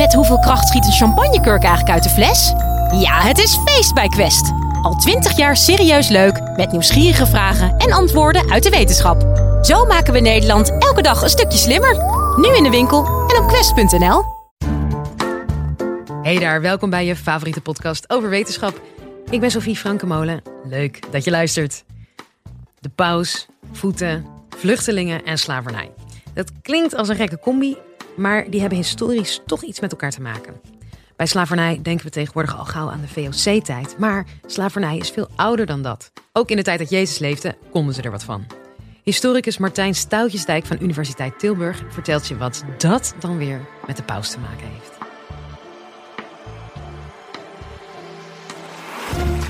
Met hoeveel kracht schiet een champagnekurk eigenlijk uit de fles? Ja, het is feest bij Quest. Al twintig jaar serieus leuk, met nieuwsgierige vragen en antwoorden uit de wetenschap. Zo maken we Nederland elke dag een stukje slimmer. Nu in de winkel en op quest.nl. Hey daar, welkom bij je favoriete podcast over wetenschap. Ik ben Sophie Frankemolen. Leuk dat je luistert. De paus, voeten, vluchtelingen en slavernij. Dat klinkt als een gekke combi, maar die hebben historisch toch iets met elkaar te maken. Bij slavernij denken we tegenwoordig al gauw aan de VOC-tijd, maar slavernij is veel ouder dan dat. Ook in de tijd dat Jezus leefde, konden ze er wat van. Historicus Martijn Stoutjesdijk van Universiteit Tilburg vertelt je wat dat dan weer met de paus te maken heeft.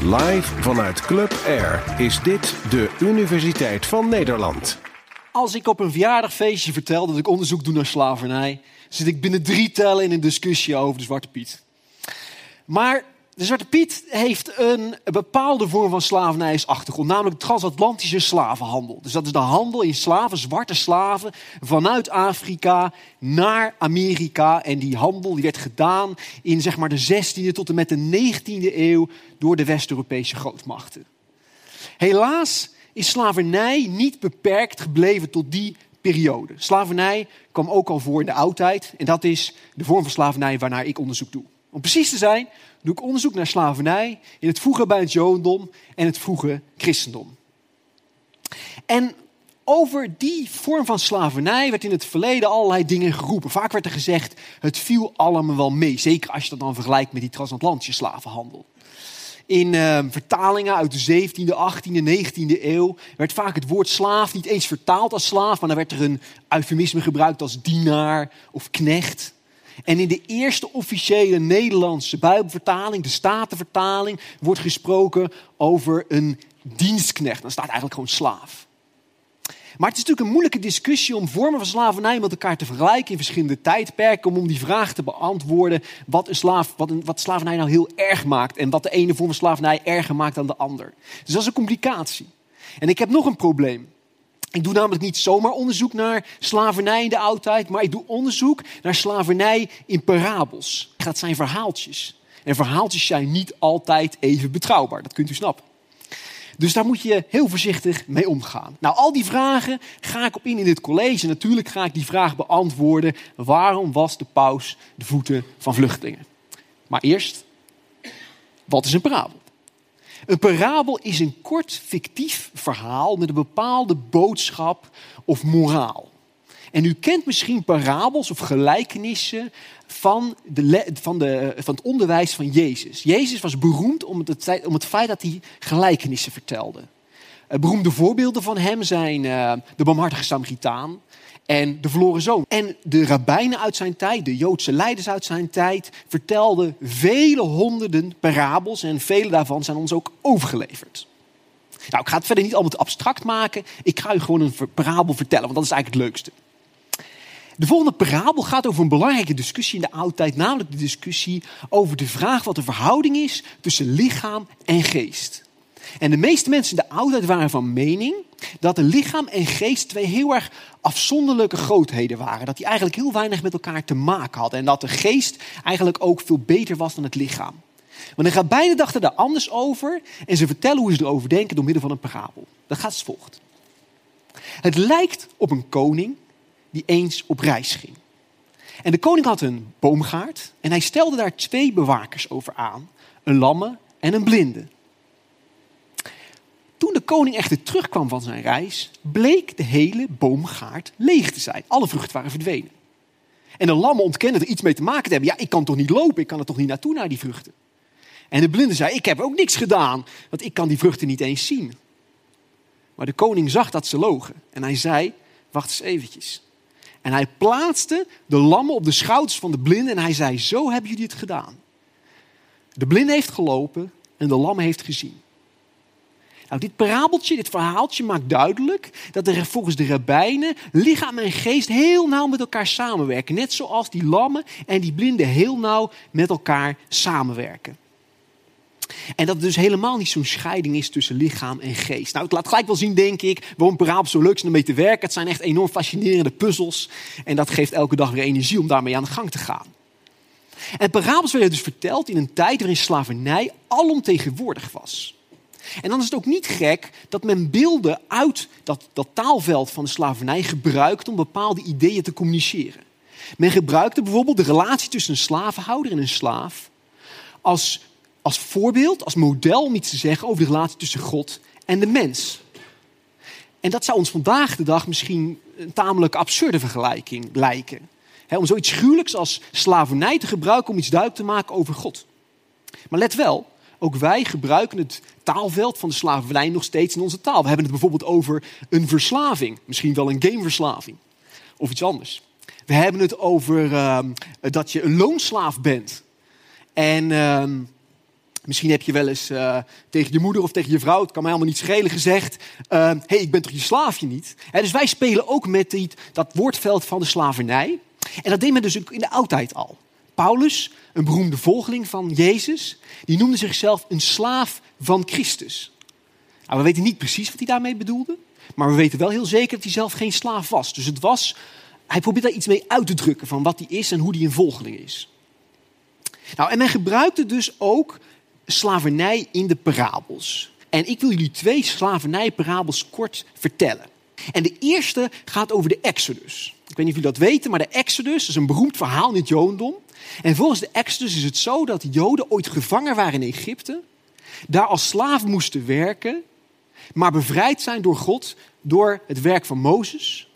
Live vanuit Club Air is dit de Universiteit van Nederland. Als ik op een verjaardagfeestje vertel dat ik onderzoek doe naar slavernij, zit ik binnen drie tellen in een discussie over de Zwarte Piet. Maar de Zwarte Piet heeft een bepaalde vorm van slavernij als achtergrond, namelijk de transatlantische slavenhandel. Dus dat is de handel in slaven, zwarte slaven, vanuit Afrika naar Amerika. En die handel die werd gedaan in zeg maar, de 16e tot en met de 19e eeuw door de West-Europese grootmachten. Helaas is slavernij niet beperkt gebleven tot die periode. Slavernij kwam ook al voor in de oudheid en dat is de vorm van slavernij waarnaar ik onderzoek doe. Om precies te zijn, doe ik onderzoek naar slavernij in het vroege bij het Jodendom en het vroege christendom. En over die vorm van slavernij werd in het verleden allerlei dingen geroepen. Vaak werd er gezegd, het viel allemaal wel mee. Zeker als je dat dan vergelijkt met die transatlantische slavenhandel. In uh, vertalingen uit de 17e, 18e, 19e eeuw werd vaak het woord slaaf niet eens vertaald als slaaf, maar dan werd er een eufemisme gebruikt als dienaar of knecht. En in de eerste officiële Nederlandse Bijbelvertaling, de Statenvertaling, wordt gesproken over een dienstknecht. Dan staat eigenlijk gewoon slaaf. Maar het is natuurlijk een moeilijke discussie om vormen van slavernij met elkaar te vergelijken in verschillende tijdperken. Om, om die vraag te beantwoorden wat, een slaaf, wat, een, wat slavernij nou heel erg maakt. En wat de ene vorm van slavernij erger maakt dan de ander. Dus dat is een complicatie. En ik heb nog een probleem. Ik doe namelijk niet zomaar onderzoek naar slavernij in de oudheid, maar ik doe onderzoek naar slavernij in parabels. Dat zijn verhaaltjes. En verhaaltjes zijn niet altijd even betrouwbaar, dat kunt u snappen. Dus daar moet je heel voorzichtig mee omgaan. Nou, al die vragen ga ik op in in dit college. Natuurlijk ga ik die vraag beantwoorden. Waarom was de paus de voeten van vluchtelingen? Maar eerst, wat is een parabel? Een parabel is een kort fictief verhaal met een bepaalde boodschap of moraal. En u kent misschien parabels of gelijkenissen van, de, van, de, van het onderwijs van Jezus. Jezus was beroemd om het, om het feit dat hij gelijkenissen vertelde. Eh, beroemde voorbeelden van hem zijn uh, de barmhartige Samaritaan en de verloren zoon. En de rabbijnen uit zijn tijd, de Joodse leiders uit zijn tijd, vertelden vele honderden parabels en vele daarvan zijn ons ook overgeleverd. Nou, ik ga het verder niet allemaal te abstract maken. Ik ga u gewoon een parabel vertellen, want dat is eigenlijk het leukste. De volgende parabel gaat over een belangrijke discussie in de oudheid, namelijk de discussie over de vraag wat de verhouding is tussen lichaam en geest. En de meeste mensen in de oudheid waren van mening dat de lichaam en geest twee heel erg afzonderlijke grootheden waren. Dat die eigenlijk heel weinig met elkaar te maken hadden. En dat de geest eigenlijk ook veel beter was dan het lichaam. Maar de rabbijnen dachten daar anders over en ze vertellen hoe ze erover denken door middel van een parabel. Dat gaat als volgt. Het lijkt op een koning die eens op reis ging. En de koning had een boomgaard en hij stelde daar twee bewakers over aan: een lamme en een blinde. Toen de koning echter terugkwam van zijn reis, bleek de hele boomgaard leeg te zijn. Alle vruchten waren verdwenen. En de lamme ontkende er iets mee te maken te hebben. Ja, ik kan toch niet lopen, ik kan er toch niet naartoe naar die vruchten. En de blinde zei, ik heb ook niks gedaan, want ik kan die vruchten niet eens zien. Maar de koning zag dat ze logen en hij zei, wacht eens eventjes. En hij plaatste de lammen op de schouders van de blinde en hij zei, zo hebben jullie het gedaan. De blinde heeft gelopen en de lam heeft gezien. Nou, dit parabeltje, dit verhaaltje maakt duidelijk dat er volgens de rabbijnen lichaam en geest heel nauw met elkaar samenwerken. Net zoals die lammen en die blinden heel nauw met elkaar samenwerken. En dat er dus helemaal niet zo'n scheiding is tussen lichaam en geest. Nou, het laat gelijk wel zien, denk ik, waarom parabels zo leuk zijn om mee te werken. Het zijn echt enorm fascinerende puzzels. En dat geeft elke dag weer energie om daarmee aan de gang te gaan. En parabels werden dus verteld in een tijd waarin slavernij alomtegenwoordig was. En dan is het ook niet gek dat men beelden uit dat, dat taalveld van de slavernij gebruikt om bepaalde ideeën te communiceren. Men gebruikte bijvoorbeeld de relatie tussen een slavenhouder en een slaaf als, als voorbeeld, als model om iets te zeggen over de relatie tussen God en de mens. En dat zou ons vandaag de dag misschien een tamelijk absurde vergelijking lijken. om zoiets gruwelijks als slavernij te gebruiken om iets duidelijk te maken over God. Maar let wel, ook wij gebruiken het taalveld van de slavernij nog steeds in onze taal. We hebben het bijvoorbeeld over een verslaving, misschien wel een gameverslaving of iets anders. We hebben het over ehm, dat je een loonslaaf bent. En ehm, misschien heb je wel eens eh, tegen je moeder of tegen je vrouw, het kan mij helemaal niet schelen, gezegd: Hé, uh, hey, ik ben toch je slaafje niet? dus wij spelen ook met die, dat woordveld van de slavernij. En dat deed men dus ook in de oudheid al. Paulus, een beroemde volgeling van Jezus, die noemde zichzelf een slaaf van Christus. Nou, we weten niet precies wat hij daarmee bedoelde, maar we weten wel heel zeker dat hij zelf geen slaaf was. Dus het was, hij probeert daar iets mee uit te drukken van wat hij is en hoe hij een volgeling is. Nou, en men gebruikte dus ook slavernij in de parabels. En ik wil jullie twee slavernijparabels kort vertellen. En de eerste gaat over de Exodus. Ik weet niet of jullie dat weten, maar de Exodus is een beroemd verhaal in het Jodendom. En volgens de Exodus is het zo dat de Joden ooit gevangen waren in Egypte, daar als slaaf moesten werken, maar bevrijd zijn door God door het werk van Mozes.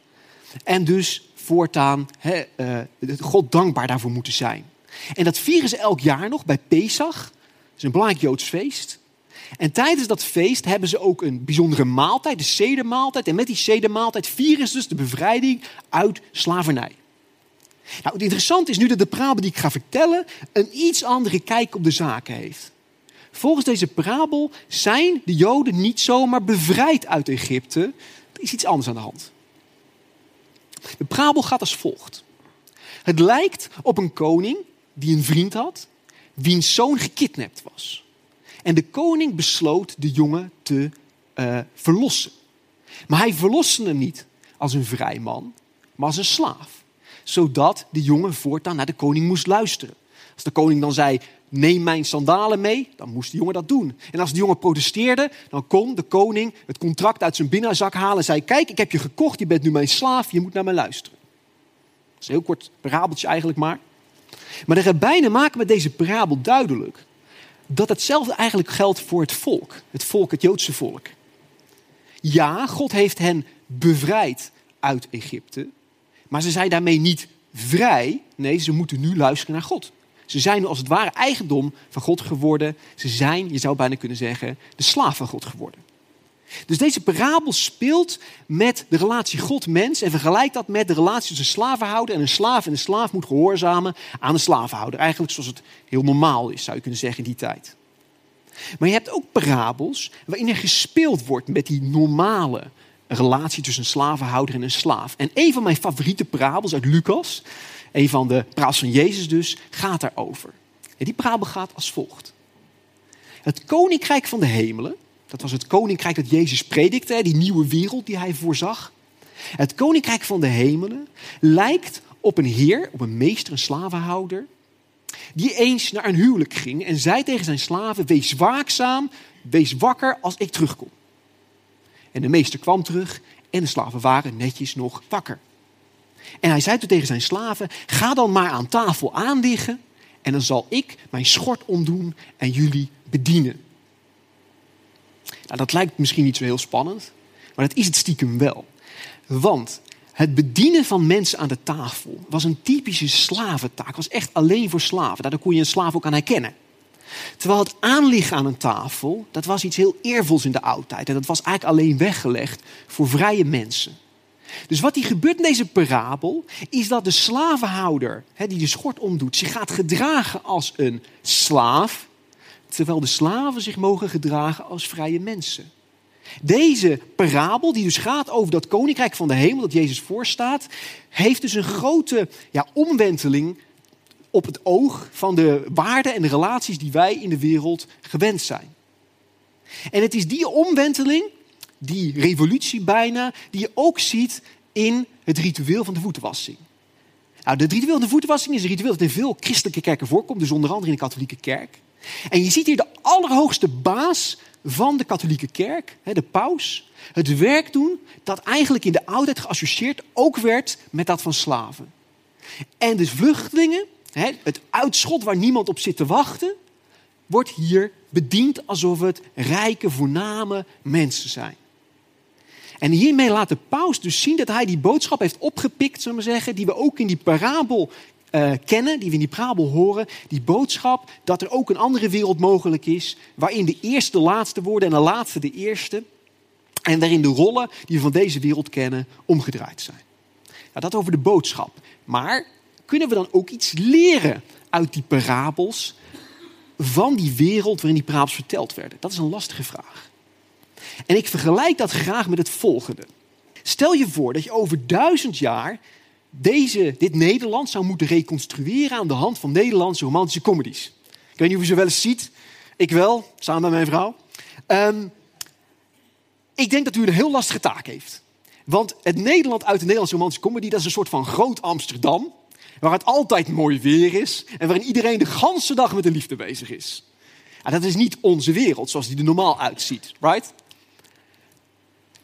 En dus voortaan he, uh, God dankbaar daarvoor moeten zijn. En dat vieren ze elk jaar nog bij Pesach. Is een belangrijk Joods feest. En tijdens dat feest hebben ze ook een bijzondere maaltijd, de sedermaaltijd. En met die sedermaaltijd vieren ze dus de bevrijding uit slavernij. Nou, het interessante is nu dat de parabel die ik ga vertellen een iets andere kijk op de zaken heeft. Volgens deze parabel zijn de Joden niet zomaar bevrijd uit Egypte. Er is iets anders aan de hand. De parabel gaat als volgt. Het lijkt op een koning die een vriend had, wiens zoon gekidnapt was. En de koning besloot de jongen te uh, verlossen. Maar hij verloste hem niet als een vrij man, maar als een slaaf. Zodat de jongen voortaan naar de koning moest luisteren. Als de koning dan zei, neem mijn sandalen mee, dan moest de jongen dat doen. En als de jongen protesteerde, dan kon de koning het contract uit zijn binnenzak halen en zei, kijk, ik heb je gekocht, je bent nu mijn slaaf, je moet naar mij luisteren. Dat is een heel kort parabeltje eigenlijk maar. Maar de rabbijnen maken met deze parabel duidelijk dat hetzelfde eigenlijk geldt voor het volk. Het volk, het Joodse volk. Ja, God heeft hen bevrijd uit Egypte. Maar ze zijn daarmee niet vrij. Nee, ze moeten nu luisteren naar God. Ze zijn nu als het ware eigendom van God geworden. Ze zijn, je zou bijna kunnen zeggen, de slaaf van God geworden. Dus deze parabel speelt met de relatie God-mens en vergelijkt dat met de relatie tussen slavenhouder en een slaaf. En een slaaf moet gehoorzamen aan de slavenhouder. Eigenlijk zoals het heel normaal is, zou je kunnen zeggen in die tijd. Maar je hebt ook parabels waarin er gespeeld wordt met die normale relatie tussen een slavenhouder en een slaaf. En een van mijn favoriete parabels uit Lucas, een van de parabels van Jezus dus, gaat daarover. En die parabel gaat als volgt. Het koninkrijk van de hemelen dat was het koninkrijk dat Jezus predikte, die nieuwe wereld die hij voorzag. Het koninkrijk van de hemelen lijkt op een heer, op een meester, een slavenhouder, die eens naar een huwelijk ging en zei tegen zijn slaven: Wees waakzaam, wees wakker als ik terugkom. En de meester kwam terug en de slaven waren netjes nog wakker. En hij zei toen tegen zijn slaven: Ga dan maar aan tafel aanliggen en dan zal ik mijn schort omdoen en jullie bedienen. Nou, dat lijkt misschien niet zo heel spannend, maar dat is het stiekem wel. Want het bedienen van mensen aan de tafel was een typische slaventaak. was echt alleen voor slaven. Daar kon je een slaaf ook aan herkennen. Terwijl het aanliggen aan een tafel, dat was iets heel eervols in de oudheid. En dat was eigenlijk alleen weggelegd voor vrije mensen. Dus wat hier gebeurt in deze parabel, is dat de slavenhouder, die de schort omdoet, zich gaat gedragen als een slaaf terwijl de slaven zich mogen gedragen als vrije mensen. Deze parabel, die dus gaat over dat koninkrijk van de hemel dat Jezus voorstaat, heeft dus een grote ja, omwenteling op het oog van de waarden en de relaties die wij in de wereld gewend zijn. En het is die omwenteling, die revolutie bijna, die je ook ziet in het ritueel van de voetenwassing. Nou, de rituele voetwassing is een ritueel dat in veel christelijke kerken voorkomt, dus onder andere in de katholieke kerk. En je ziet hier de allerhoogste baas van de katholieke kerk, de paus, het werk doen dat eigenlijk in de oudheid geassocieerd ook werd met dat van slaven. En dus vluchtelingen, het uitschot waar niemand op zit te wachten, wordt hier bediend alsof het rijke, voorname mensen zijn. En hiermee laat de paus dus zien dat hij die boodschap heeft opgepikt, zullen we zeggen, die we ook in die parabel uh, kennen, die we in die parabel horen. Die boodschap dat er ook een andere wereld mogelijk is, waarin de eerste de laatste worden en de laatste de eerste. En waarin de rollen die we van deze wereld kennen omgedraaid zijn. Nou, dat over de boodschap. Maar kunnen we dan ook iets leren uit die parabels van die wereld waarin die parabels verteld werden? Dat is een lastige vraag. En ik vergelijk dat graag met het volgende. Stel je voor dat je over duizend jaar deze, dit Nederland zou moeten reconstrueren aan de hand van Nederlandse romantische comedies. Ik weet niet of je ze wel eens ziet. Ik wel, samen met mijn vrouw. Um, ik denk dat u een heel lastige taak heeft. Want het Nederland uit de Nederlandse romantische comedy, dat is een soort van groot Amsterdam. Waar het altijd mooi weer is en waarin iedereen de ganse dag met de liefde bezig is. dat is niet onze wereld zoals die er normaal uitziet, right?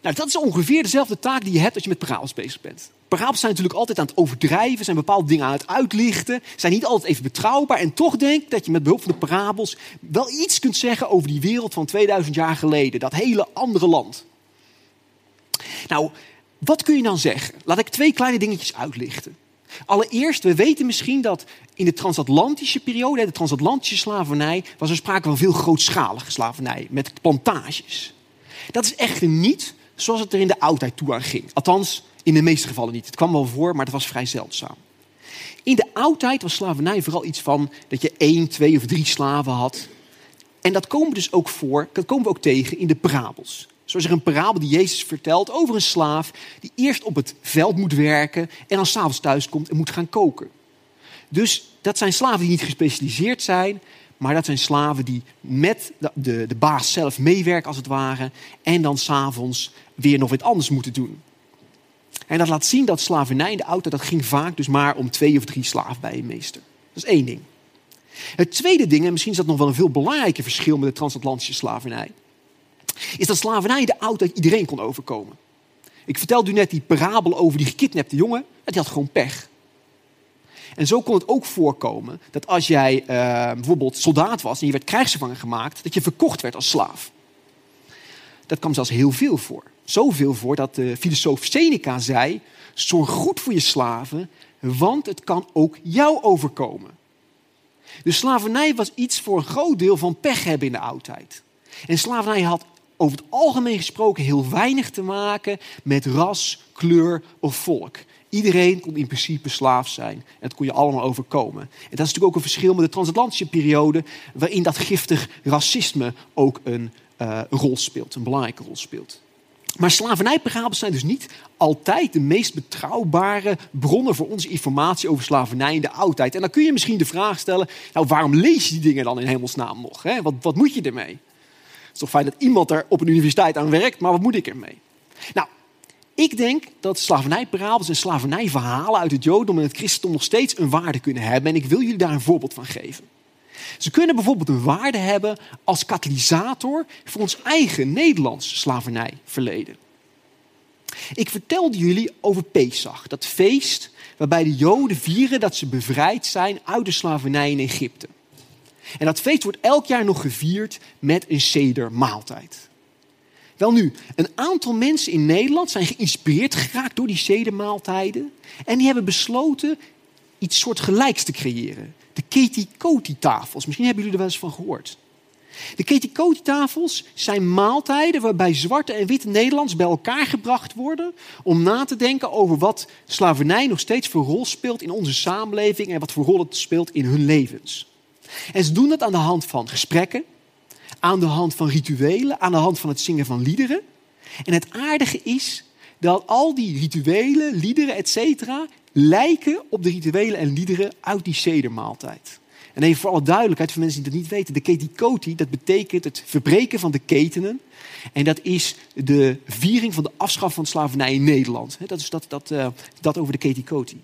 Nou, dat is ongeveer dezelfde taak die je hebt als je met parabels bezig bent. Parabels zijn natuurlijk altijd aan het overdrijven, zijn bepaalde dingen aan het uitlichten, zijn niet altijd even betrouwbaar. En toch denk ik dat je met behulp van de parabels wel iets kunt zeggen over die wereld van 2000 jaar geleden, dat hele andere land. Nou, wat kun je dan zeggen? Laat ik twee kleine dingetjes uitlichten. Allereerst, we weten misschien dat in de transatlantische periode, de transatlantische slavernij, was er sprake van veel grootschalige slavernij met plantages. Dat is echter niet zoals het er in de oudheid toe aan ging. Althans, in de meeste gevallen niet. Het kwam wel voor, maar het was vrij zeldzaam. In de oudheid was slavernij vooral iets van dat je één, twee of drie slaven had. En dat komen we dus ook voor, dat komen we ook tegen in de parabels. Zo is er een parabel die Jezus vertelt over een slaaf die eerst op het veld moet werken en dan s'avonds thuis komt en moet gaan koken. Dus dat zijn slaven die niet gespecialiseerd zijn, maar dat zijn slaven die met de, de, baas zelf meewerken als het ware en dan s'avonds weer nog wat anders moeten doen. En dat laat zien dat slavernij in de auto, dat ging vaak dus maar om twee of drie slaven bij een meester. Dat is één ding. Het tweede ding, en misschien is dat nog wel een veel belangrijker verschil met de transatlantische slavernij, is dat slavernij de oudheid iedereen kon overkomen. Ik vertelde u net die parabel over die gekidnapte jongen, die had gewoon pech. En zo kon het ook voorkomen dat als jij uh, bijvoorbeeld soldaat was en je werd krijgsgevangen gemaakt, dat je verkocht werd als slaaf. Dat kwam zelfs heel veel voor. Zoveel voor dat de filosoof Seneca zei: zorg goed voor je slaven, want het kan ook jou overkomen. Dus slavernij was iets voor een groot deel van pech hebben in de oudheid. En slavernij had over het algemeen gesproken heel weinig te maken met ras, kleur of volk. Iedereen kon in principe slaaf zijn. En dat kon je allemaal overkomen. En dat is natuurlijk ook een verschil met de transatlantische periode, waarin dat giftig racisme ook een uh, rol speelt, een belangrijke rol speelt. Maar slavernijparabels zijn dus niet altijd de meest betrouwbare bronnen voor onze informatie over slavernij in de oudheid. En dan kun je misschien de vraag stellen, nou waarom lees je die dingen dan in hemelsnaam nog? Hè? Wat, wat moet je ermee? Het is toch fijn dat iemand er op een universiteit aan werkt, maar wat moet ik ermee? Nou, ik denk dat slavernijparabels en slavernijverhalen uit het Jodendom en het Christendom nog steeds een waarde kunnen hebben. En ik wil jullie daar een voorbeeld van geven. Ze kunnen bijvoorbeeld een waarde hebben als katalysator voor ons eigen Nederlands slavernijverleden. Ik vertelde jullie over Pesach, dat feest waarbij de Joden vieren dat ze bevrijd zijn uit de slavernij in Egypte. En dat feest wordt elk jaar nog gevierd met een sedermaaltijd. Wel nu, een aantal mensen in Nederland zijn geïnspireerd geraakt door die sedermaaltijden. En die hebben besloten iets soort gelijks te creëren. De Ketikoti-tafels. Misschien hebben jullie er wel eens van gehoord. De Ketikoti-tafels zijn maaltijden waarbij zwarte en witte Nederlands bij elkaar gebracht worden om na te denken over wat slavernij nog steeds voor rol speelt in onze samenleving en wat voor rol het speelt in hun levens. En ze doen dat aan de hand van gesprekken, aan de hand van rituelen, aan de hand van het zingen van liederen. En het aardige is dat al die rituelen, liederen, etc. lijken op de rituelen en liederen uit die sedermaaltijd. En even voor alle duidelijkheid, voor mensen die dat niet weten, de ketikoti, dat betekent het verbreken van de ketenen. En dat is de viering van de afschaf van slavernij in Nederland. Dat is dat, dat, uh, dat over de ketikoti.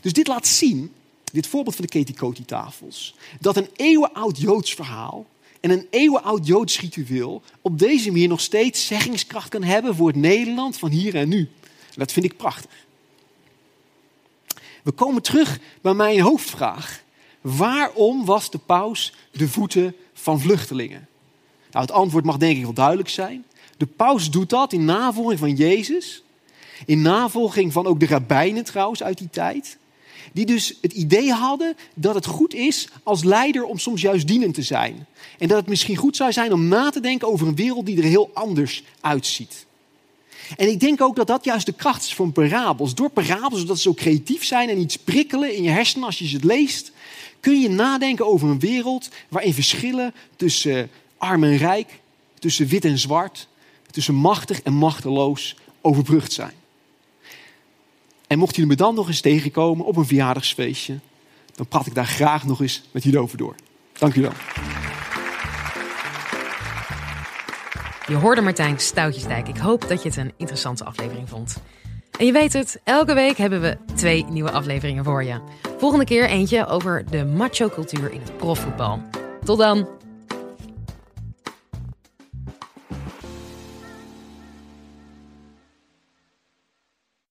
Dus dit laat zien, dit voorbeeld van de Ketikoti-tafels, dat een eeuwenoud Joods verhaal en een eeuwenoud Joods ritueel op deze manier nog steeds zeggingskracht kan hebben voor het Nederland van hier en nu. Dat vind ik prachtig. We komen terug bij mijn hoofdvraag. Waarom was de paus de voeten van vluchtelingen? Nou, het antwoord mag denk ik wel duidelijk zijn. De paus doet dat in navolging van Jezus. In navolging van ook de rabbijnen trouwens uit die tijd. Die dus het idee hadden dat het goed is als leider om soms juist dienend te zijn. En dat het misschien goed zou zijn om na te denken over een wereld die er heel anders uitziet. En ik denk ook dat dat juist de kracht is van parabels. Door parabels, omdat ze zo creatief zijn en iets prikkelen in je hersenen als je ze leest, kun je nadenken over een wereld waarin verschillen tussen arm en rijk, tussen wit en zwart, tussen machtig en machteloos overbrugd zijn. En mocht jullie me dan nog eens tegenkomen op een verjaardagsfeestje, dan praat ik daar graag nog eens met jullie over door. Dank jullie wel. Je hoorde Martijn Stoutjesdijk. Ik hoop dat je het een interessante aflevering vond. En je weet het, elke week hebben we twee nieuwe afleveringen voor je. Volgende keer eentje over de macho-cultuur in het profvoetbal. Tot dan!